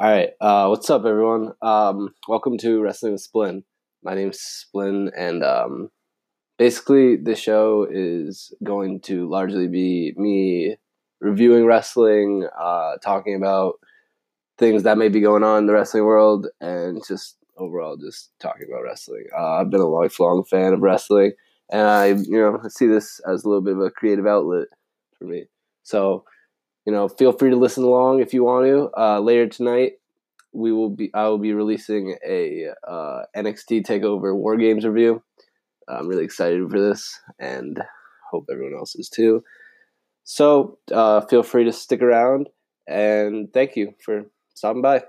All right, uh, what's up, everyone? Um, welcome to Wrestling with Splin. My name's Splin, and um, basically, the show is going to largely be me reviewing wrestling, uh, talking about things that may be going on in the wrestling world, and just overall just talking about wrestling. Uh, I've been a lifelong fan of wrestling, and I, you know, see this as a little bit of a creative outlet for me. So, you know, feel free to listen along if you want to. Uh, later tonight, we will be. I will be releasing a uh, NXT Takeover WarGames review. I'm really excited for this, and hope everyone else is too. So, uh, feel free to stick around, and thank you for stopping by.